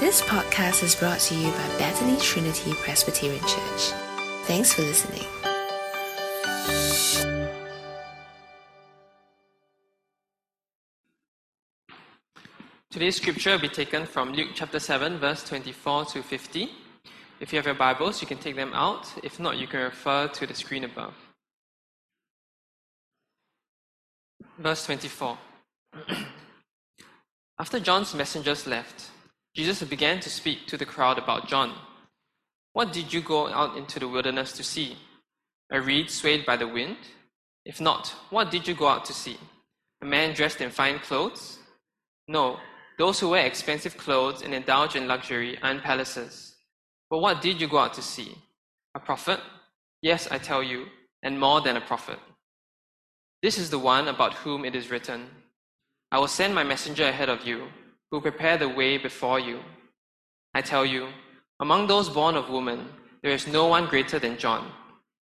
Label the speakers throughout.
Speaker 1: This podcast is brought to you by Bethany Trinity Presbyterian Church. Thanks for listening.
Speaker 2: Today's scripture will be taken from Luke chapter 7, verse 24 to 50. If you have your Bibles, you can take them out. If not, you can refer to the screen above. Verse 24. After John's messengers left, Jesus began to speak to the crowd about John. What did you go out into the wilderness to see? A reed swayed by the wind? If not, what did you go out to see? A man dressed in fine clothes? No, those who wear expensive clothes and indulge in luxury and palaces. But what did you go out to see? A prophet? Yes, I tell you, and more than a prophet. This is the one about whom it is written I will send my messenger ahead of you, who prepare the way before you. I tell you, among those born of woman, there is no one greater than John.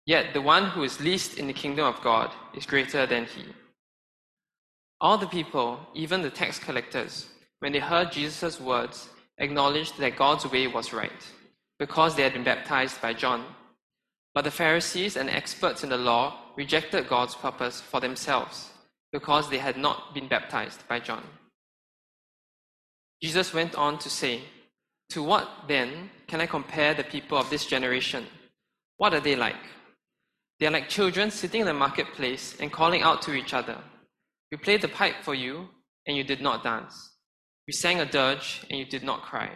Speaker 2: Yet the one who is least in the kingdom of God is greater than he. All the people, even the tax collectors, when they heard Jesus' words, acknowledged that God's way was right, because they had been baptized by John. But the Pharisees and experts in the law rejected God's purpose for themselves, because they had not been baptized by John. Jesus went on to say, To what then can I compare the people of this generation? What are they like? They are like children sitting in the marketplace and calling out to each other. We played the pipe for you, and you did not dance. We sang a dirge, and you did not cry.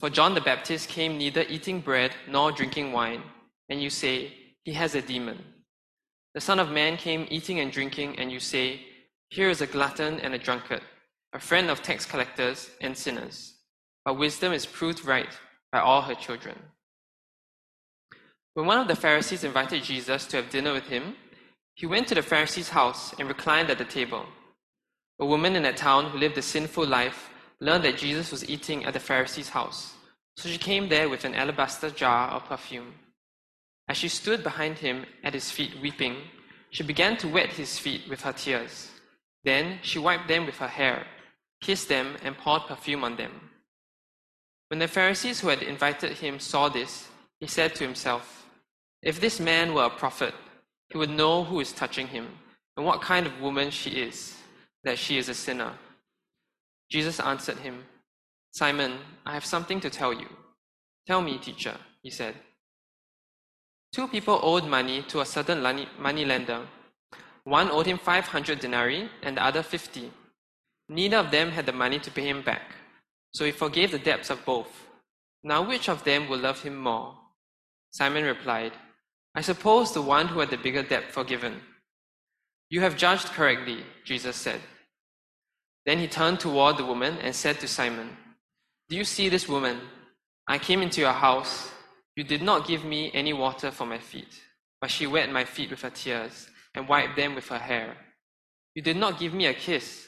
Speaker 2: For John the Baptist came neither eating bread nor drinking wine, and you say, He has a demon. The Son of Man came eating and drinking, and you say, Here is a glutton and a drunkard, a friend of tax collectors and sinners. But wisdom is proved right by all her children. When one of the Pharisees invited Jesus to have dinner with him, he went to the Pharisee's house and reclined at the table. A woman in that town who lived a sinful life learned that Jesus was eating at the Pharisee's house. So she came there with an alabaster jar of perfume. As she stood behind him at his feet weeping, she began to wet his feet with her tears. Then she wiped them with her hair, kissed them, and poured perfume on them. When the Pharisees who had invited him saw this, he said to himself, If this man were a prophet, he would know who is touching him and what kind of woman she is that she is a sinner. Jesus answered him, Simon, I have something to tell you. Tell me, teacher, he said. Two people owed money to a certain money lender. One owed him 500 denarii and the other 50. Neither of them had the money to pay him back, so he forgave the debts of both. Now, which of them will love him more? Simon replied, I suppose the one who had the bigger debt forgiven. You have judged correctly, Jesus said. Then he turned toward the woman and said to Simon, Do you see this woman? I came into your house. You did not give me any water for my feet, but she wet my feet with her tears and wiped them with her hair. You did not give me a kiss,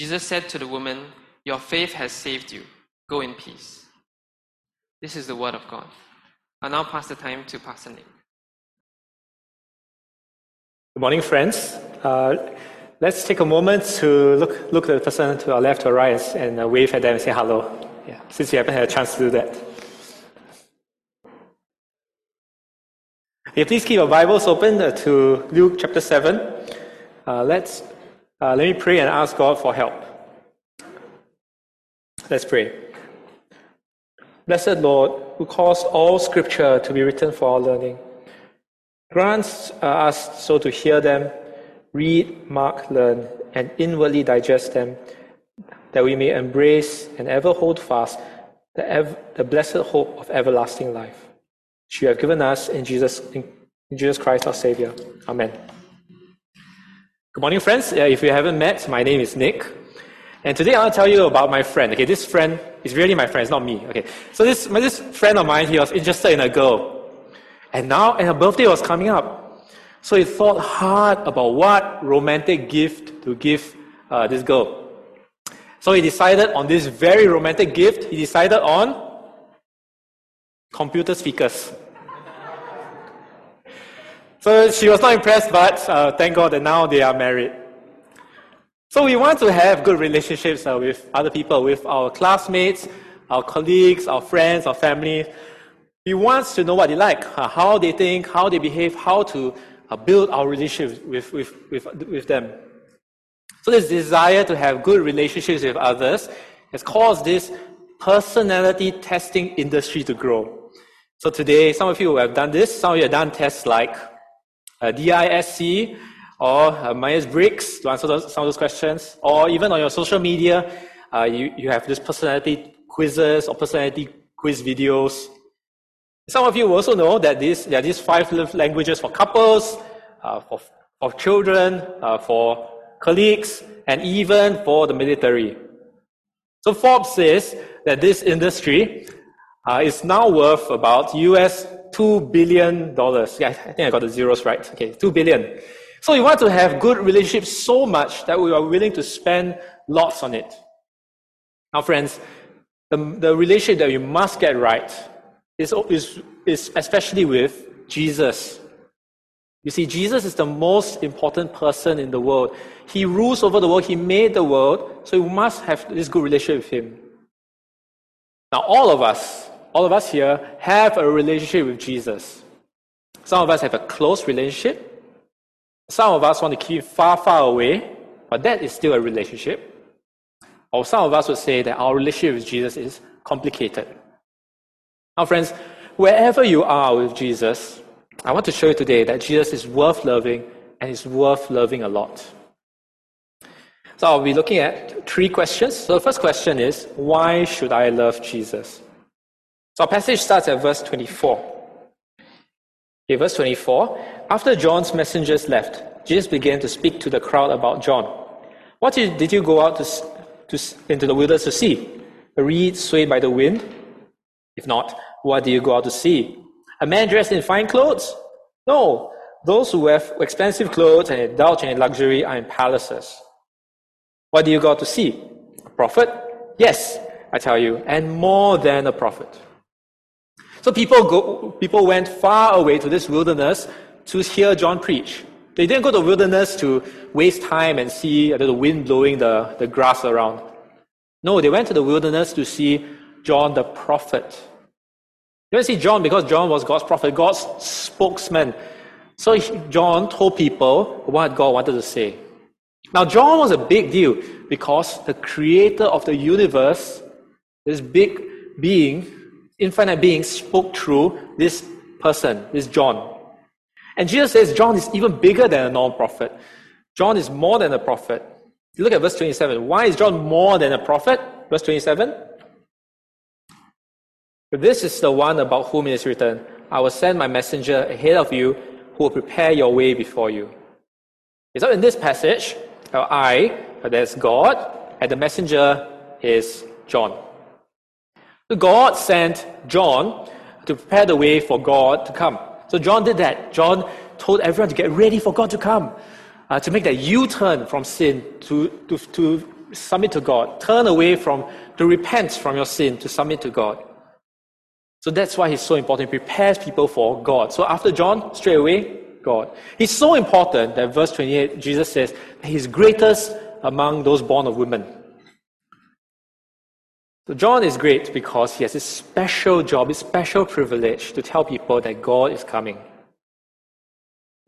Speaker 2: Jesus said to the woman, Your faith has saved you. Go in peace. This is the word of God. I'll now pass the time to Pastor Nick.
Speaker 3: Good morning, friends. Uh, Let's take a moment to look, look at the person to our left or right and uh, wave at them and say hello. Yeah, since you haven't had a chance to do that. Okay, please keep your Bibles open uh, to Luke chapter 7. Uh, let's, uh, let me pray and ask God for help. Let's pray. Blessed Lord, who caused all scripture to be written for our learning, grant uh, us so to hear them read, mark, learn, and inwardly digest them, that we may embrace and ever hold fast the, ev- the blessed hope of everlasting life, which you have given us in Jesus, in Jesus Christ our Savior. Amen. Good morning, friends. Uh, if you haven't met, my name is Nick. And today I want to tell you about my friend. Okay, this friend is really my friend, it's not me. Okay, so this, my, this friend of mine, he was interested in a girl. And now, and her birthday was coming up. So he thought hard about what romantic gift to give uh, this girl. So he decided on this very romantic gift, he decided on computer speakers. So she was not impressed, but uh, thank God that now they are married. So we want to have good relationships uh, with other people, with our classmates, our colleagues, our friends, our family. We want to know what they like, uh, how they think, how they behave, how to uh, build our relationship with, with, with, with them. So this desire to have good relationships with others has caused this personality testing industry to grow. So today, some of you have done this. Some of you have done tests like DISC, or uh, Myers-Briggs to answer those, some of those questions, or even on your social media, uh, you, you have this personality quizzes or personality quiz videos. Some of you also know that there are these five love languages for couples, uh, for, for children, uh, for colleagues, and even for the military. So Forbes says that this industry uh, is now worth about US $2 billion. Yeah, I think I got the zeros right. Okay, 2 billion. So we want to have good relationships so much that we are willing to spend lots on it. Now, friends, the, the relationship that you must get right is, is, is especially with Jesus. You see, Jesus is the most important person in the world. He rules over the world, He made the world, so we must have this good relationship with Him. Now, all of us, all of us here have a relationship with Jesus. Some of us have a close relationship, some of us want to keep far, far away, but that is still a relationship. Or some of us would say that our relationship with Jesus is complicated. Now, friends, wherever you are with Jesus, I want to show you today that Jesus is worth loving and is worth loving a lot. So I'll be looking at three questions. So the first question is, why should I love Jesus? So our passage starts at verse 24. Okay, verse 24. After John's messengers left, Jesus began to speak to the crowd about John. What did you go out to, to, into the wilderness to see? A reed swayed by the wind? If not, what do you go out to see? A man dressed in fine clothes? No. Those who have expensive clothes and indulge in luxury are in palaces. What do you go out to see? A prophet? Yes, I tell you, and more than a prophet. So people, go, people went far away to this wilderness to hear John preach. They didn't go to the wilderness to waste time and see the wind blowing the, the grass around. No, they went to the wilderness to see John the prophet. You don't see John because John was God's prophet, God's spokesman. So John told people what God wanted to say. Now, John was a big deal because the creator of the universe, this big being, infinite being spoke through this person, this John. And Jesus says John is even bigger than a non prophet. John is more than a prophet. You look at verse 27. Why is John more than a prophet? Verse 27. This is the one about whom it is written I will send my messenger ahead of you who will prepare your way before you. So in this passage, I, there's God, and the messenger is John. God sent John to prepare the way for God to come. So John did that. John told everyone to get ready for God to come, uh, to make that U turn from sin, to, to, to submit to God, turn away from, to repent from your sin, to submit to God. So that's why he's so important. He prepares people for God. So after John, straight away, God. He's so important that verse 28, Jesus says, He's greatest among those born of women. So John is great because he has a special job, a special privilege to tell people that God is coming.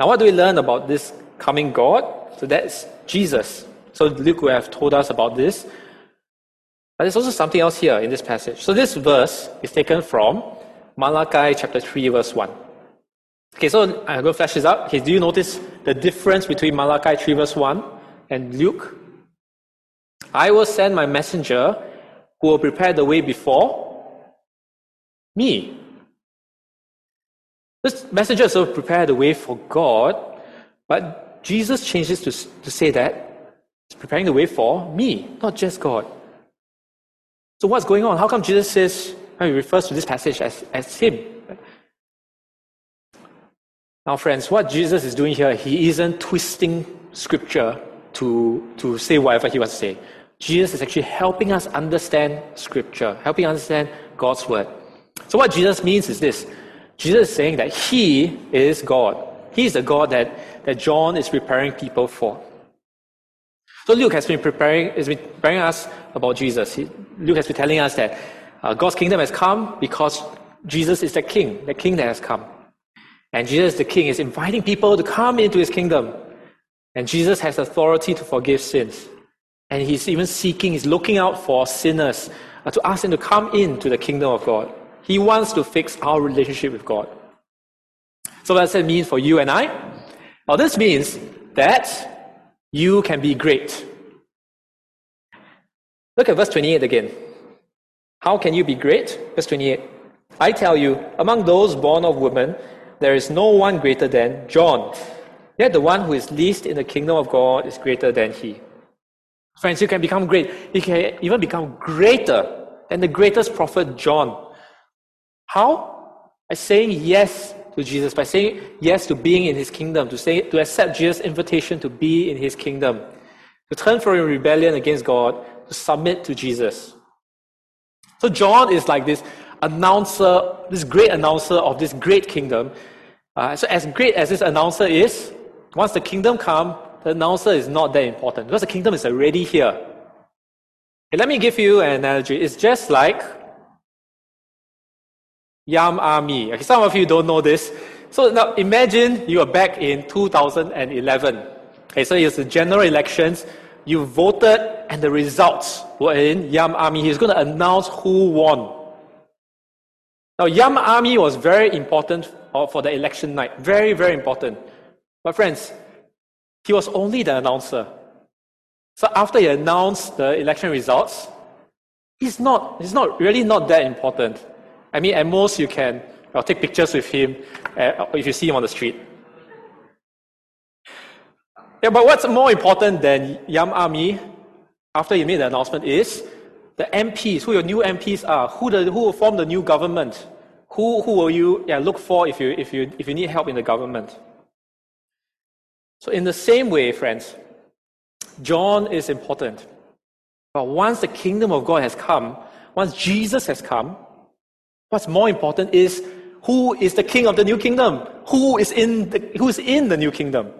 Speaker 3: Now, what do we learn about this coming God? So that's Jesus. So Luke will have told us about this. But there's also something else here in this passage. So this verse is taken from Malachi chapter 3, verse 1. Okay, so I'm going to flash this up. Okay, do you notice the difference between Malachi 3, verse 1 and Luke? I will send my messenger who will prepare the way before me. This messenger also prepare the way for God, but Jesus changes to, to say that He's preparing the way for me, not just God. So what's going on? How come Jesus says, he refers to this passage as, as him? Now, friends, what Jesus is doing here, he isn't twisting scripture to, to say whatever he wants to say. Jesus is actually helping us understand scripture, helping us understand God's word. So, what Jesus means is this Jesus is saying that he is God. He is the God that, that John is preparing people for. So Luke has been preparing, has been preparing us about Jesus. He, Luke has been telling us that uh, God's kingdom has come because Jesus is the king, the king that has come. And Jesus, the king, is inviting people to come into his kingdom. And Jesus has authority to forgive sins. And he's even seeking, he's looking out for sinners uh, to ask them to come into the kingdom of God. He wants to fix our relationship with God. So what does that mean for you and I? Well, this means that you can be great. Look at verse 28 again. How can you be great? Verse 28. I tell you, among those born of women, there is no one greater than John. Yet the one who is least in the kingdom of God is greater than he. Friends, you can become great. You can even become greater than the greatest prophet John. How? By saying yes to Jesus, by saying yes to being in his kingdom, to say to accept Jesus' invitation to be in his kingdom, to turn from rebellion against God, to submit to Jesus. So John is like this announcer, this great announcer of this great kingdom. Uh, so as great as this announcer is, once the kingdom come, the announcer is not that important because the kingdom is already here. Okay, let me give you an analogy. It's just like Yam Army. Okay, some of you don't know this. So now imagine you are back in 2011. Okay, so it's the general elections. You voted and the results were in Yam Army. He's going to announce who won. Now, Yam Army was very important for the election night. Very, very important. But friends, he was only the announcer. So after he announced the election results, he's not, he's not really not that important. I mean, at most you can well, take pictures with him uh, if you see him on the street. Yeah, but what's more important than Yam Army after he made the announcement is the MPs, who your new MPs are, who, the, who will form the new government, who, who will you yeah, look for if you, if, you, if you need help in the government. So, in the same way, friends, John is important. But once the kingdom of God has come, once Jesus has come, what's more important is who is the king of the new kingdom? Who is in the, who is in the new kingdom?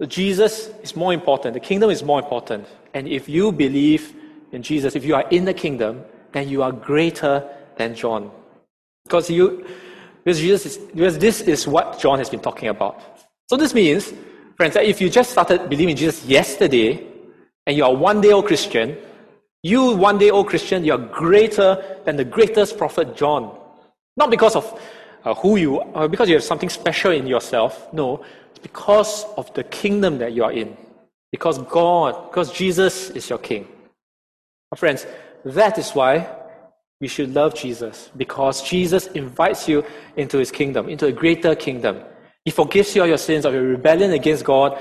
Speaker 3: So Jesus is more important. The kingdom is more important. And if you believe in Jesus, if you are in the kingdom, then you are greater than John. Because you, because Jesus is, because this is what John has been talking about. So this means, friends, that if you just started believing in Jesus yesterday and you are one day old Christian, you one day old Christian, you are greater than the greatest prophet John. Not because of uh, who you are, because you have something special in yourself. No, it's because of the kingdom that you are in. Because God, because Jesus is your king. Friends, that is why we should love Jesus, because Jesus invites you into his kingdom, into a greater kingdom. He forgives you all your sins of your rebellion against God,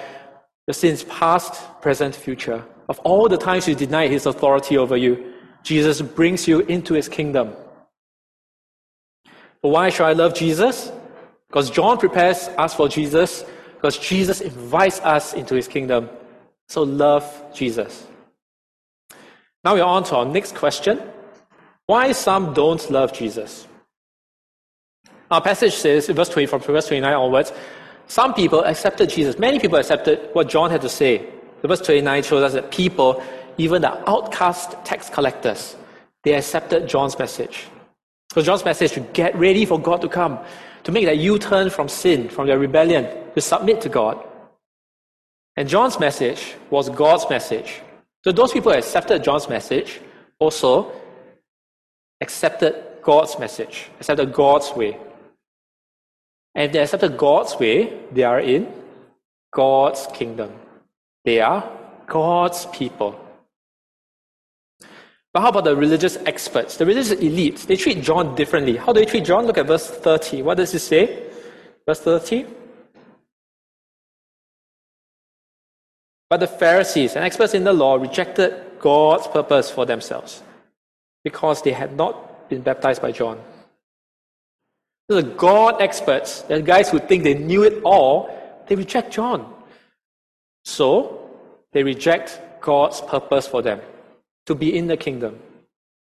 Speaker 3: your sins past, present, future. Of all the times you denied his authority over you, Jesus brings you into his kingdom. But why should I love Jesus? Because John prepares us for Jesus, because Jesus invites us into his kingdom. So love Jesus. Now we're on to our next question. Why some don't love Jesus? Our passage says, verse 20, from verse 29 onwards, some people accepted Jesus. Many people accepted what John had to say. The verse 29 shows us that people, even the outcast tax collectors, they accepted John's message. So John's message to get ready for God to come, to make that U-turn from sin, from their rebellion, to submit to God. And John's message was God's message. So those people who accepted John's message also accepted God's message, accepted God's way. And if they accepted God's way, they are in God's kingdom. They are God's people. But how about the religious experts, the religious elites? They treat John differently. How do they treat John? Look at verse 30. What does it say? Verse 30. But the Pharisees and experts in the law rejected God's purpose for themselves because they had not been baptized by John. The God experts, the guys who think they knew it all, they reject John. So, they reject God's purpose for them to be in the kingdom.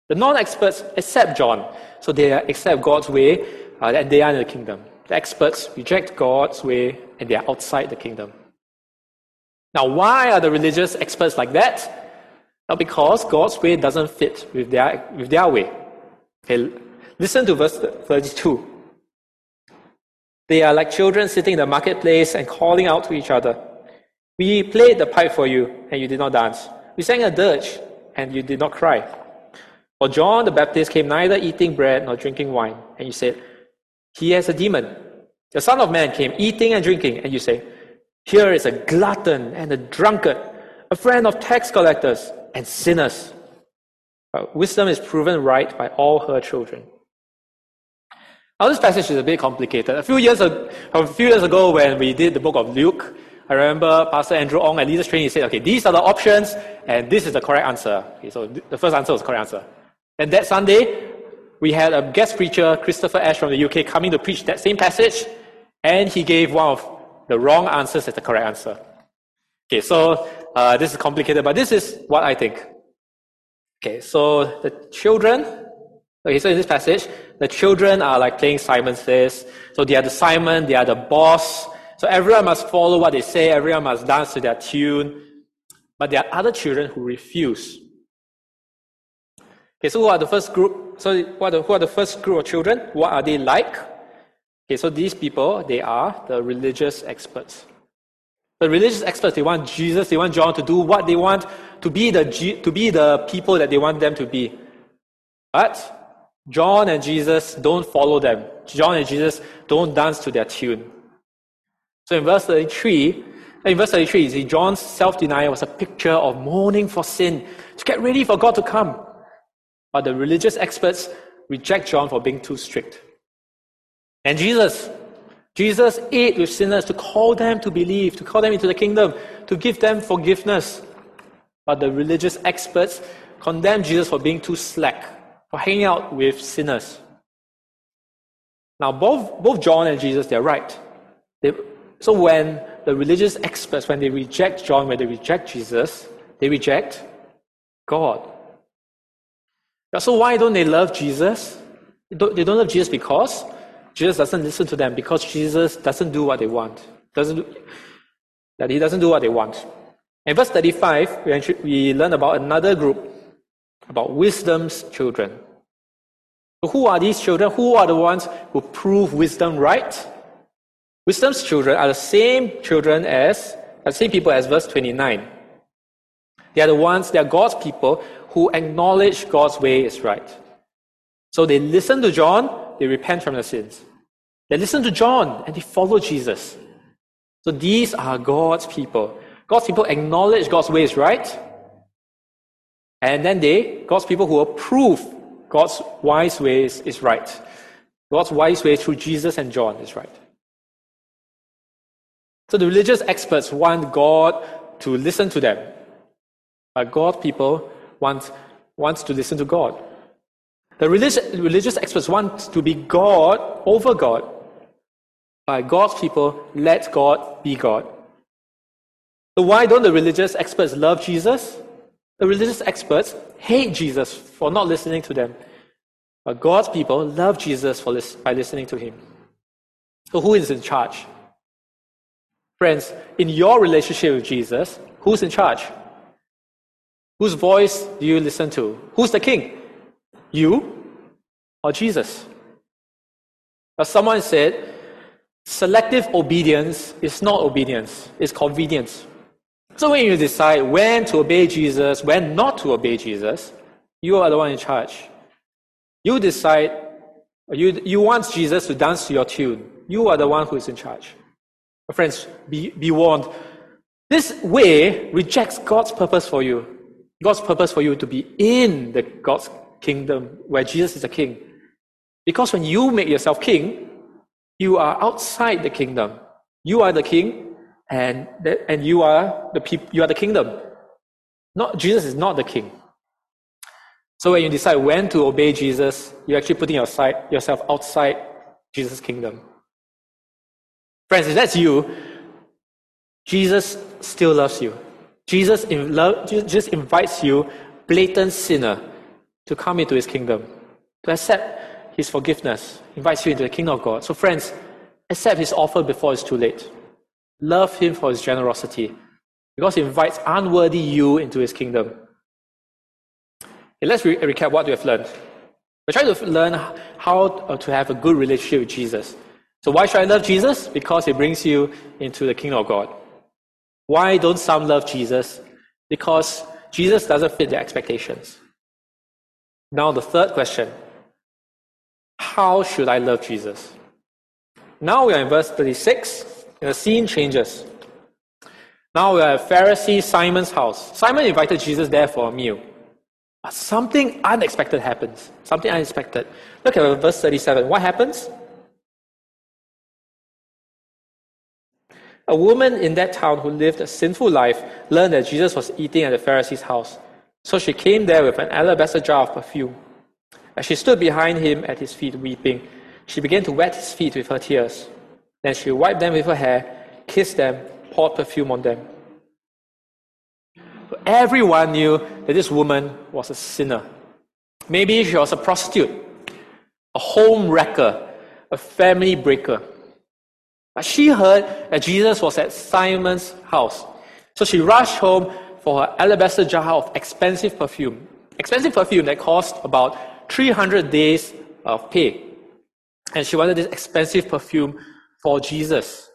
Speaker 3: The non experts accept John, so they accept God's way uh, and they are in the kingdom. The experts reject God's way and they are outside the kingdom. Now, why are the religious experts like that? Not because God's way doesn't fit with their, with their way. Okay, listen to verse 32. They are like children sitting in the marketplace and calling out to each other. We played the pipe for you, and you did not dance. We sang a dirge, and you did not cry. For John the Baptist came neither eating bread nor drinking wine, and you said, He has a demon. The Son of Man came eating and drinking, and you say, Here is a glutton and a drunkard, a friend of tax collectors and sinners. But wisdom is proven right by all her children. Now, this passage is a bit complicated. A few years ago, a few years ago when we did the book of Luke, I remember Pastor Andrew Ong at Leaders Training said, okay, these are the options, and this is the correct answer. Okay, so the first answer was the correct answer. And that Sunday, we had a guest preacher, Christopher Ash from the UK, coming to preach that same passage, and he gave one of the wrong answers as the correct answer. Okay, so uh, this is complicated, but this is what I think. Okay, so the children, okay, so in this passage, the children are like playing Simon Says. So they are the Simon, they are the boss, so everyone must follow what they say, everyone must dance to their tune. But there are other children who refuse. Okay, so who are the first group? So what are the, who are the first group of children? What are they like? Okay, so these people, they are the religious experts. The religious experts, they want Jesus, they want John to do what they want, to be the, to be the people that they want them to be. But John and Jesus don't follow them. John and Jesus don't dance to their tune. So in verse 33, in verse 33, you see, John's self denial was a picture of mourning for sin, to get ready for God to come. But the religious experts reject John for being too strict. And Jesus, Jesus ate with sinners to call them to believe, to call them into the kingdom, to give them forgiveness. But the religious experts condemn Jesus for being too slack, for hanging out with sinners. Now, both, both John and Jesus, they're right. They, so when the religious experts, when they reject John, when they reject Jesus, they reject God. So why don't they love Jesus? They don't, they don't love Jesus because Jesus doesn't listen to them, because Jesus doesn't do what they want. Doesn't do, that he doesn't do what they want. In verse 35, we, we learn about another group, about wisdom's children. Who are these children? Who are the ones who prove wisdom right? Wisdom's children are the same children as, the same people as verse 29. They are the ones, they are God's people who acknowledge God's way is right. So they listen to John, they repent from their sins. They listen to John and they follow Jesus. So these are God's people. God's people acknowledge God's way is right. And then they, God's people who approve God's wise ways is right. God's wise way through Jesus and John is right. So the religious experts want God to listen to them. But God people want, want to listen to God. The religious, religious experts want to be God over God. But God's people let God be God. So why don't the religious experts love Jesus? The religious experts hate Jesus for not listening to them. But God's people love Jesus for, by listening to him. So who is in charge? Friends, in your relationship with Jesus, who's in charge? Whose voice do you listen to? Who's the king? You or Jesus? As someone said, selective obedience is not obedience, it's convenience. So when you decide when to obey Jesus, when not to obey Jesus, you are the one in charge. You decide, you, you want Jesus to dance to your tune. You are the one who is in charge. My friends, be, be warned. This way rejects God's purpose for you. God's purpose for you to be in the God's kingdom where Jesus is a king. Because when you make yourself king, you are outside the kingdom. You are the king, and, that, and you are the you are the kingdom. Not, Jesus is not the king. So when you decide when to obey Jesus, you're actually putting your side, yourself outside Jesus' kingdom. Friends, if that's you, Jesus still loves you. Jesus, in love, just invites you, blatant sinner, to come into his kingdom, to accept his forgiveness, invites you into the kingdom of God. So, friends, accept his offer before it's too late. Love him for his generosity, because he invites unworthy you into his kingdom. Let's re- recap what we have learned. We're trying to learn how to have a good relationship with Jesus. So, why should I love Jesus? Because he brings you into the kingdom of God. Why don't some love Jesus? Because Jesus doesn't fit their expectations. Now, the third question How should I love Jesus? Now we are in verse 36, and the scene changes. Now we are at Pharisee Simon's house. Simon invited Jesus there for a meal. But something unexpected happens. Something unexpected. Look at verse 37. What happens? A woman in that town who lived a sinful life learned that Jesus was eating at the Pharisee's house. So she came there with an alabaster jar of perfume. As she stood behind him at his feet weeping, she began to wet his feet with her tears. Then she wiped them with her hair, kissed them, poured perfume on them. Everyone knew that this woman was a sinner. Maybe she was a prostitute, a home wrecker, a family breaker. But she heard that Jesus was at Simon's house. So she rushed home for her alabaster jar of expensive perfume. Expensive perfume that cost about 300 days of pay. And she wanted this expensive perfume for Jesus.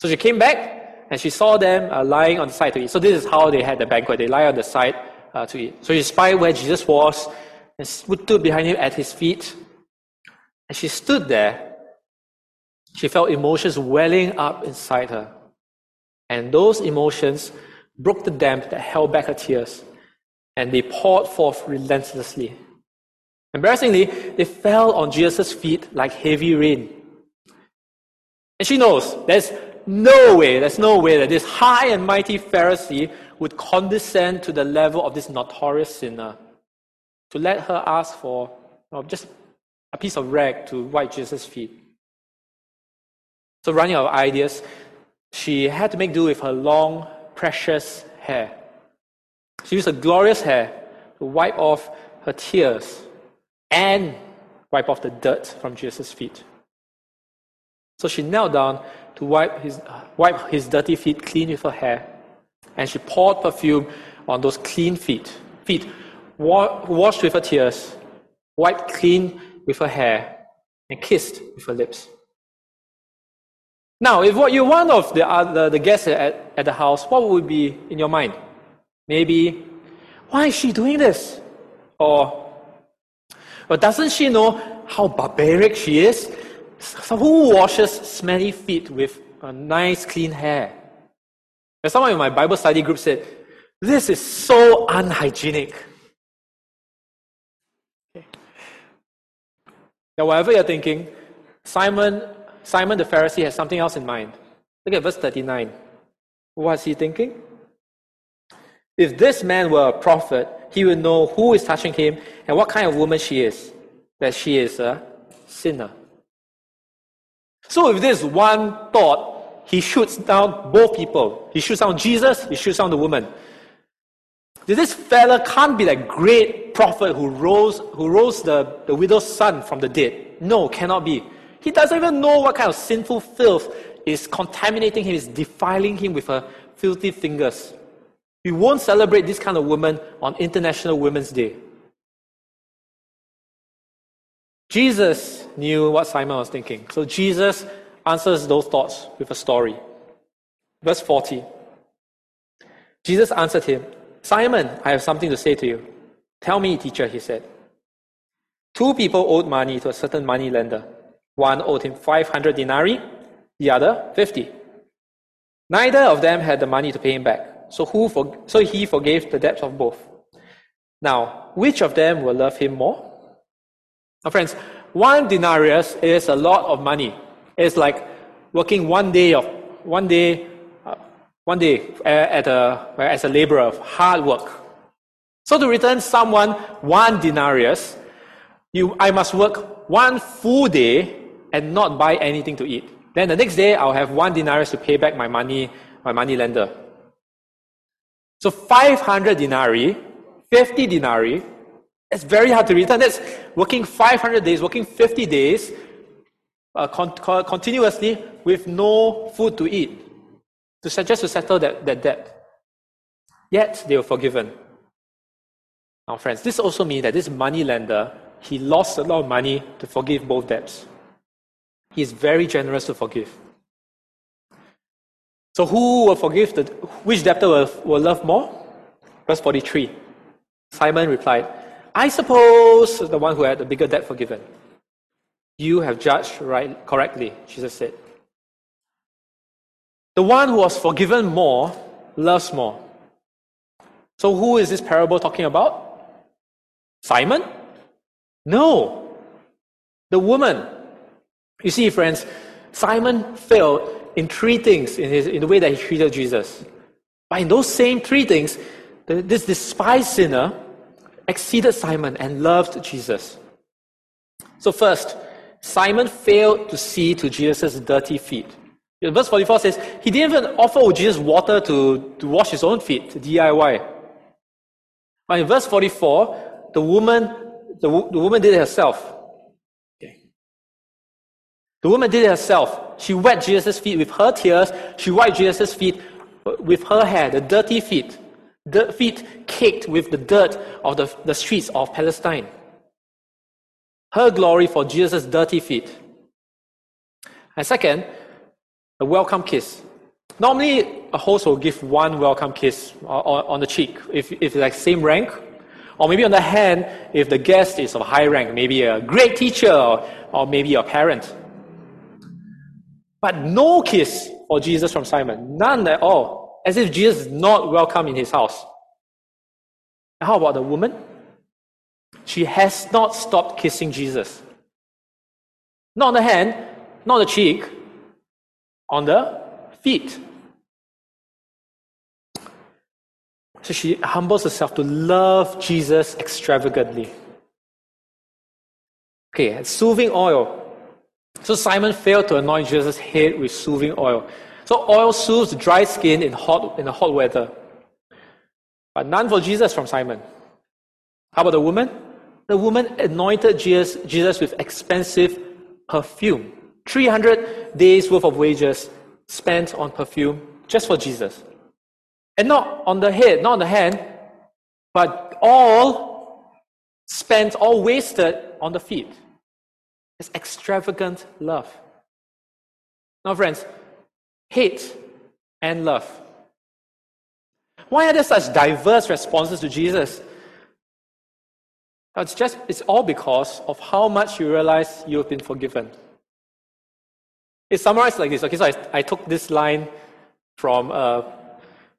Speaker 3: So she came back and she saw them uh, lying on the side to eat. So this is how they had the banquet. They lie on the side uh, to eat. So she spied where Jesus was and stood behind him at his feet. And she stood there she felt emotions welling up inside her. And those emotions broke the dam that held back her tears, and they poured forth relentlessly. Embarrassingly, they fell on Jesus' feet like heavy rain. And she knows there's no way, there's no way that this high and mighty Pharisee would condescend to the level of this notorious sinner to let her ask for you know, just a piece of rag to wipe Jesus' feet. So, running out of ideas, she had to make do with her long, precious hair. She used her glorious hair to wipe off her tears and wipe off the dirt from Jesus' feet. So she knelt down to wipe his, wipe his dirty feet clean with her hair, and she poured perfume on those clean feet, feet washed with her tears, wiped clean with her hair, and kissed with her lips. Now, if what you're one of the, the guests at, at the house, what would be in your mind? Maybe, why is she doing this? Or, or doesn't she know how barbaric she is? So who washes smelly feet with a nice clean hair? And someone in my Bible study group said, this is so unhygienic. Okay. Now, whatever you're thinking, Simon Simon the Pharisee has something else in mind. Look at verse 39. What is he thinking? If this man were a prophet, he would know who is touching him and what kind of woman she is, that she is a sinner. So, with this one thought, he shoots down both people. He shoots down Jesus, he shoots down the woman. This fella can't be that great prophet who rose, who rose the, the widow's son from the dead. No, cannot be. He doesn't even know what kind of sinful filth is contaminating him, is defiling him with her filthy fingers. We won't celebrate this kind of woman on International Women's Day. Jesus knew what Simon was thinking. So Jesus answers those thoughts with a story. Verse 40. Jesus answered him, Simon, I have something to say to you. Tell me, teacher, he said. Two people owed money to a certain money lender. One owed him 500 denarii, the other 50. Neither of them had the money to pay him back, so, who for, so he forgave the debts of both. Now, which of them will love him more? Now, friends, one denarius is a lot of money. It's like working one day of one day, uh, one day at a, as a laborer of hard work. So to return someone one denarius, you, I must work one full day and not buy anything to eat. Then the next day, I'll have one denarius to pay back my money, my money lender. So 500 denarii, 50 denarii, it's very hard to return. That's working 500 days, working 50 days uh, con- con- continuously with no food to eat, to suggest to settle that, that debt. Yet they were forgiven. Now, friends, this also means that this money lender he lost a lot of money to forgive both debts. He is very generous to forgive. So, who will forgive? The, which debtor will, will love more? Verse 43. Simon replied, I suppose the one who had the bigger debt forgiven. You have judged right correctly, Jesus said. The one who was forgiven more loves more. So who is this parable talking about? Simon? No. The woman. You see, friends, Simon failed in three things in, his, in the way that he treated Jesus. But in those same three things, this despised sinner exceeded Simon and loved Jesus. So, first, Simon failed to see to Jesus' dirty feet. Verse 44 says, he didn't even offer Jesus water to, to wash his own feet, DIY. But in verse 44, the woman, the, the woman did it herself. Okay. The woman did it herself. She wet Jesus' feet with her tears. She wiped Jesus' feet uh, with her hair, the dirty feet. The feet caked with the dirt of the, the streets of Palestine. Her glory for Jesus' dirty feet. And second, a welcome kiss. Normally, a host will give one welcome kiss on the cheek if, if it's like same rank, or maybe on the hand if the guest is of high rank, maybe a great teacher or, or maybe a parent. But no kiss for Jesus from Simon, none at all, as if Jesus is not welcome in his house. How about the woman? She has not stopped kissing Jesus. Not on the hand, not on the cheek, on the feet. So she humbles herself to love Jesus extravagantly. Okay, soothing oil. So Simon failed to anoint Jesus' head with soothing oil. So oil soothes dry skin in hot in the hot weather. But none for Jesus from Simon. How about the woman? The woman anointed Jesus, Jesus with expensive perfume. 300 days worth of wages spent on perfume just for Jesus. And not on the head, not on the hand, but all spent, all wasted on the feet. It's extravagant love. Now, friends, hate and love. Why are there such diverse responses to Jesus? It's just, it's all because of how much you realize you've been forgiven. It's summarized like this. Okay, so I, I took this line from a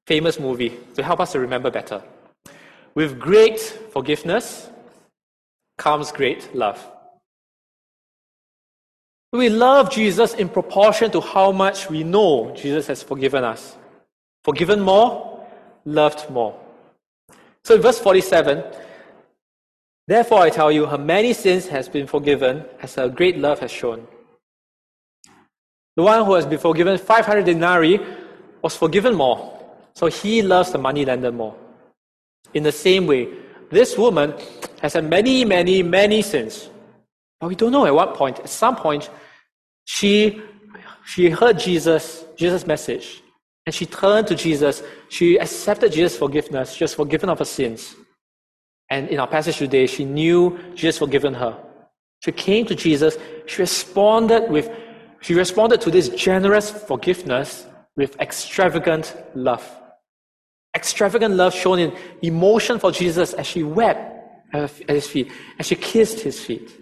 Speaker 3: famous movie to help us to remember better. With great forgiveness comes great love. We love Jesus in proportion to how much we know Jesus has forgiven us. Forgiven more, loved more. So in verse 47, Therefore, I tell you, her many sins has been forgiven, as her great love has shown. The one who has been forgiven 500 denarii was forgiven more, so he loves the money lender more. In the same way, this woman has had many, many, many sins. But we don't know at what point. At some point, she, she heard Jesus, Jesus' message, and she turned to Jesus. She accepted Jesus' forgiveness. She was forgiven of her sins. And in our passage today, she knew Jesus forgiven her. She came to Jesus. She responded with, she responded to this generous forgiveness with extravagant love. Extravagant love shown in emotion for Jesus as she wept at his feet, as she kissed his feet.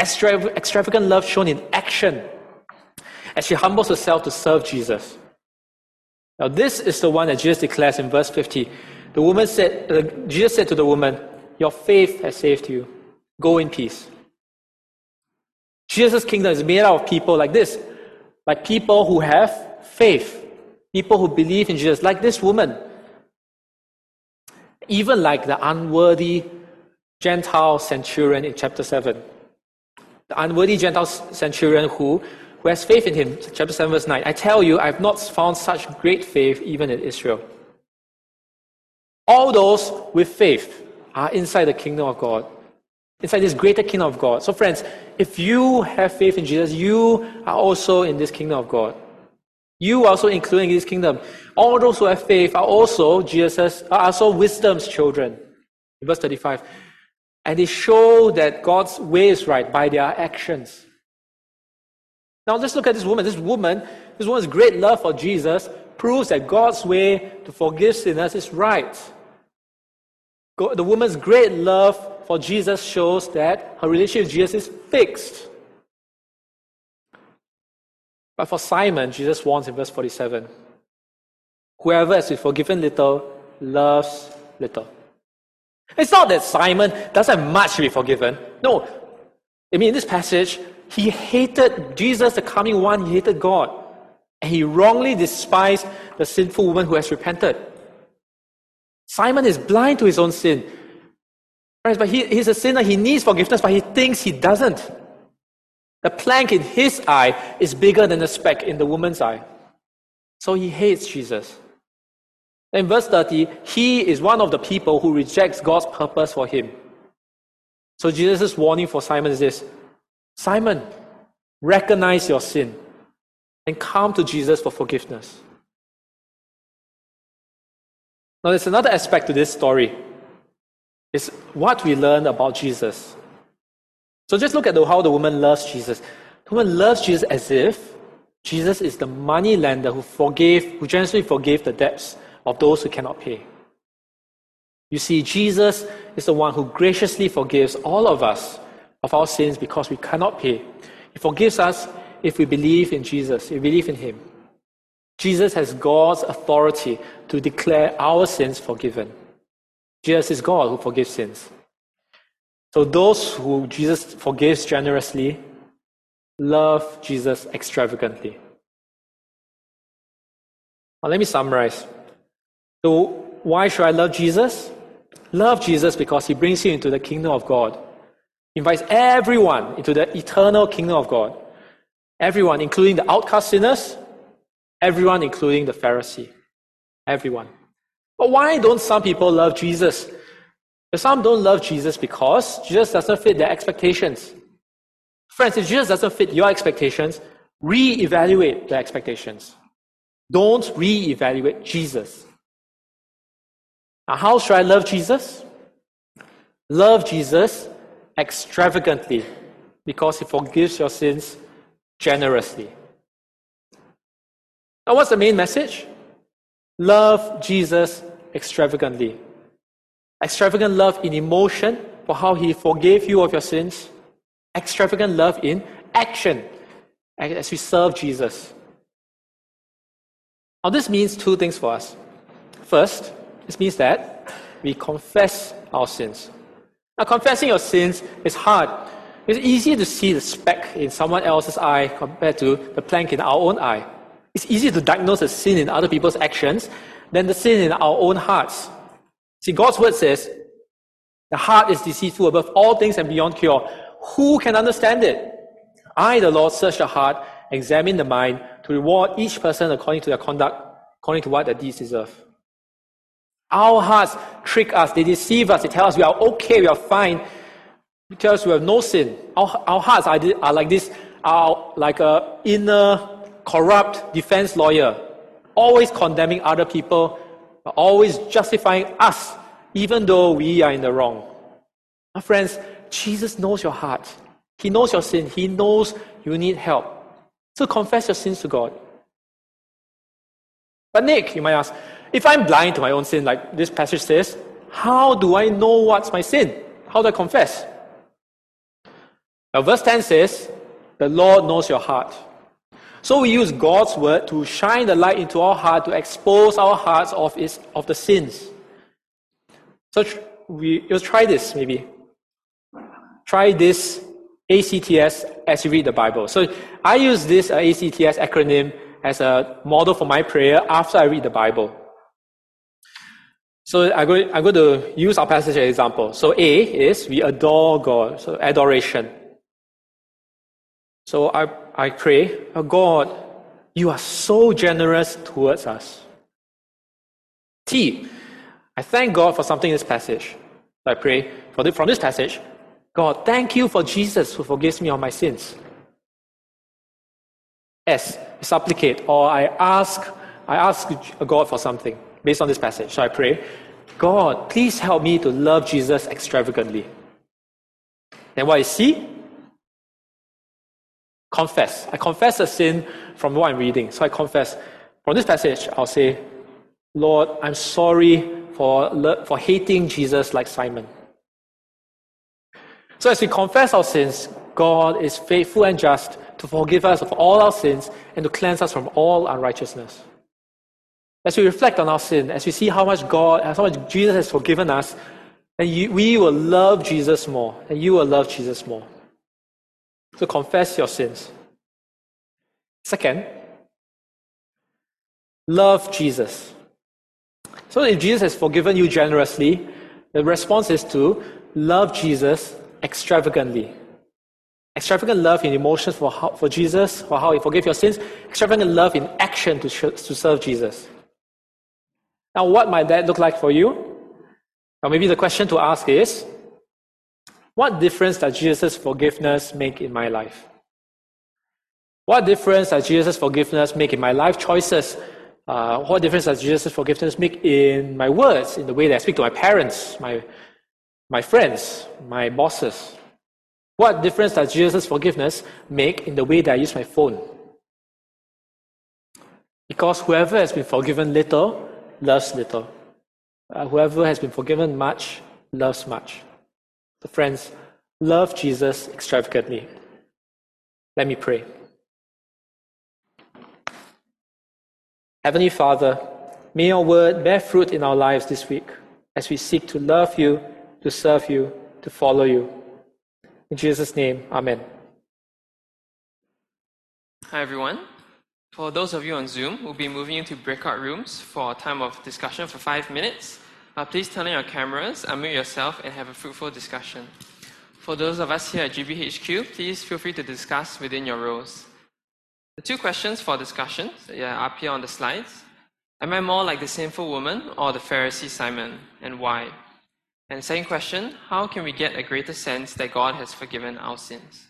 Speaker 3: Extravagant love shown in action as she humbles herself to serve Jesus. Now, this is the one that Jesus declares in verse 50. The woman said, uh, Jesus said to the woman, your faith has saved you. Go in peace. Jesus' kingdom is made out of people like this, like people who have faith, people who believe in Jesus, like this woman, even like the unworthy Gentile centurion in chapter 7. The unworthy Gentile centurion who, who has faith in him, chapter 7, verse 9. I tell you, I've not found such great faith even in Israel. All those with faith are inside the kingdom of God, inside this greater kingdom of God. So, friends, if you have faith in Jesus, you are also in this kingdom of God. You are also including this kingdom. All those who have faith are also Jesus, are also wisdom's children. verse 35. And they show that God's way is right by their actions. Now let's look at this woman. This woman, this woman's great love for Jesus proves that God's way to forgive sinners is right. The woman's great love for Jesus shows that her relationship with Jesus is fixed. But for Simon, Jesus warns in verse 47 Whoever has been forgiven little loves little. It's not that Simon doesn't much to be forgiven. No. I mean, in this passage, he hated Jesus, the coming one, he hated God. And he wrongly despised the sinful woman who has repented. Simon is blind to his own sin. Friends, but he, he's a sinner, he needs forgiveness, but he thinks he doesn't. The plank in his eye is bigger than the speck in the woman's eye. So he hates Jesus. In verse 30, he is one of the people who rejects God's purpose for him. So Jesus' warning for Simon is this Simon, recognize your sin and come to Jesus for forgiveness. Now, there's another aspect to this story. It's what we learn about Jesus. So just look at the, how the woman loves Jesus. The woman loves Jesus as if Jesus is the money lender who forgave, who generously forgave the debts of those who cannot pay. You see, Jesus is the one who graciously forgives all of us of our sins because we cannot pay. He forgives us if we believe in Jesus, if we believe in Him. Jesus has God's authority to declare our sins forgiven. Jesus is God who forgives sins. So those who Jesus forgives generously love Jesus extravagantly. Now, let me summarize. So, why should I love Jesus? Love Jesus because he brings you into the kingdom of God. He invites everyone into the eternal kingdom of God. Everyone, including the outcast sinners, everyone, including the Pharisee. Everyone. But why don't some people love Jesus? Some don't love Jesus because Jesus doesn't fit their expectations. Friends, if Jesus doesn't fit your expectations, re-evaluate the expectations. Don't re-evaluate Jesus. Now, how should I love Jesus? Love Jesus extravagantly because he forgives your sins generously. Now, what's the main message? Love Jesus extravagantly. Extravagant love in emotion for how he forgave you of your sins. Extravagant love in action as we serve Jesus. Now, this means two things for us. First, this means that we confess our sins. Now, confessing your sins is hard. It's easier to see the speck in someone else's eye compared to the plank in our own eye. It's easier to diagnose a sin in other people's actions than the sin in our own hearts. See, God's word says, the heart is deceitful above all things and beyond cure. Who can understand it? I, the Lord, search the heart, examine the mind, to reward each person according to their conduct, according to what their deeds deserve. Our hearts trick us, they deceive us, they tell us we are okay, we are fine, us we have no sin. Our, our hearts are, are like this, are like a inner corrupt defense lawyer, always condemning other people, but always justifying us, even though we are in the wrong. My friends, Jesus knows your heart. He knows your sin. He knows you need help. So confess your sins to God. But Nick, you might ask, if I'm blind to my own sin, like this passage says, how do I know what's my sin? How do I confess? Now, verse 10 says, The Lord knows your heart. So we use God's word to shine the light into our heart to expose our hearts of, its, of the sins. So we, you'll try this maybe. Try this ACTS as you read the Bible. So I use this uh, ACTS acronym as a model for my prayer after I read the Bible. So I'm going, I'm going to use our passage as an example. So A is we adore God, so adoration. So I, I pray, oh God, you are so generous towards us. T, I thank God for something in this passage. I pray the, from this passage, God, thank you for Jesus who forgives me of my sins. S, supplicate, or I ask, I ask God for something based on this passage. So I pray, God, please help me to love Jesus extravagantly. Then what is see? Confess. I confess a sin from what I'm reading. So I confess. From this passage, I'll say, Lord, I'm sorry for, for hating Jesus like Simon. So as we confess our sins, God is faithful and just to forgive us of all our sins and to cleanse us from all unrighteousness. As we reflect on our sin, as we see how much God, how much Jesus has forgiven us, and you, we will love Jesus more, and you will love Jesus more. So confess your sins. Second, love Jesus. So if Jesus has forgiven you generously, the response is to love Jesus extravagantly. Extravagant love in emotions for, how, for Jesus, for how he forgave your sins. Extravagant love in action to, to serve Jesus. Now, what might that look like for you? Or maybe the question to ask is, what difference does Jesus' forgiveness make in my life? What difference does Jesus' forgiveness make in my life choices uh, what difference does Jesus' forgiveness make in my words, in the way that I speak to my parents, my, my friends, my bosses? What difference does Jesus' forgiveness make in the way that I use my phone? Because whoever has been forgiven little loves little. Uh, whoever has been forgiven much loves much. So, friends, love Jesus extravagantly. Let me pray. Heavenly Father, may your word bear fruit in our lives this week as we seek to love you, to serve you, to follow you. In Jesus' name, Amen.
Speaker 2: Hi, everyone. For those of you on Zoom, we'll be moving into breakout rooms for a time of discussion for five minutes. Uh, please turn on your cameras, unmute yourself, and have a fruitful discussion. For those of us here at GBHQ, please feel free to discuss within your rows. The two questions for discussion yeah, up here on the slides. Am I more like the sinful woman or the Pharisee Simon, and why? And second question, how can we get a greater sense that God has forgiven our sins?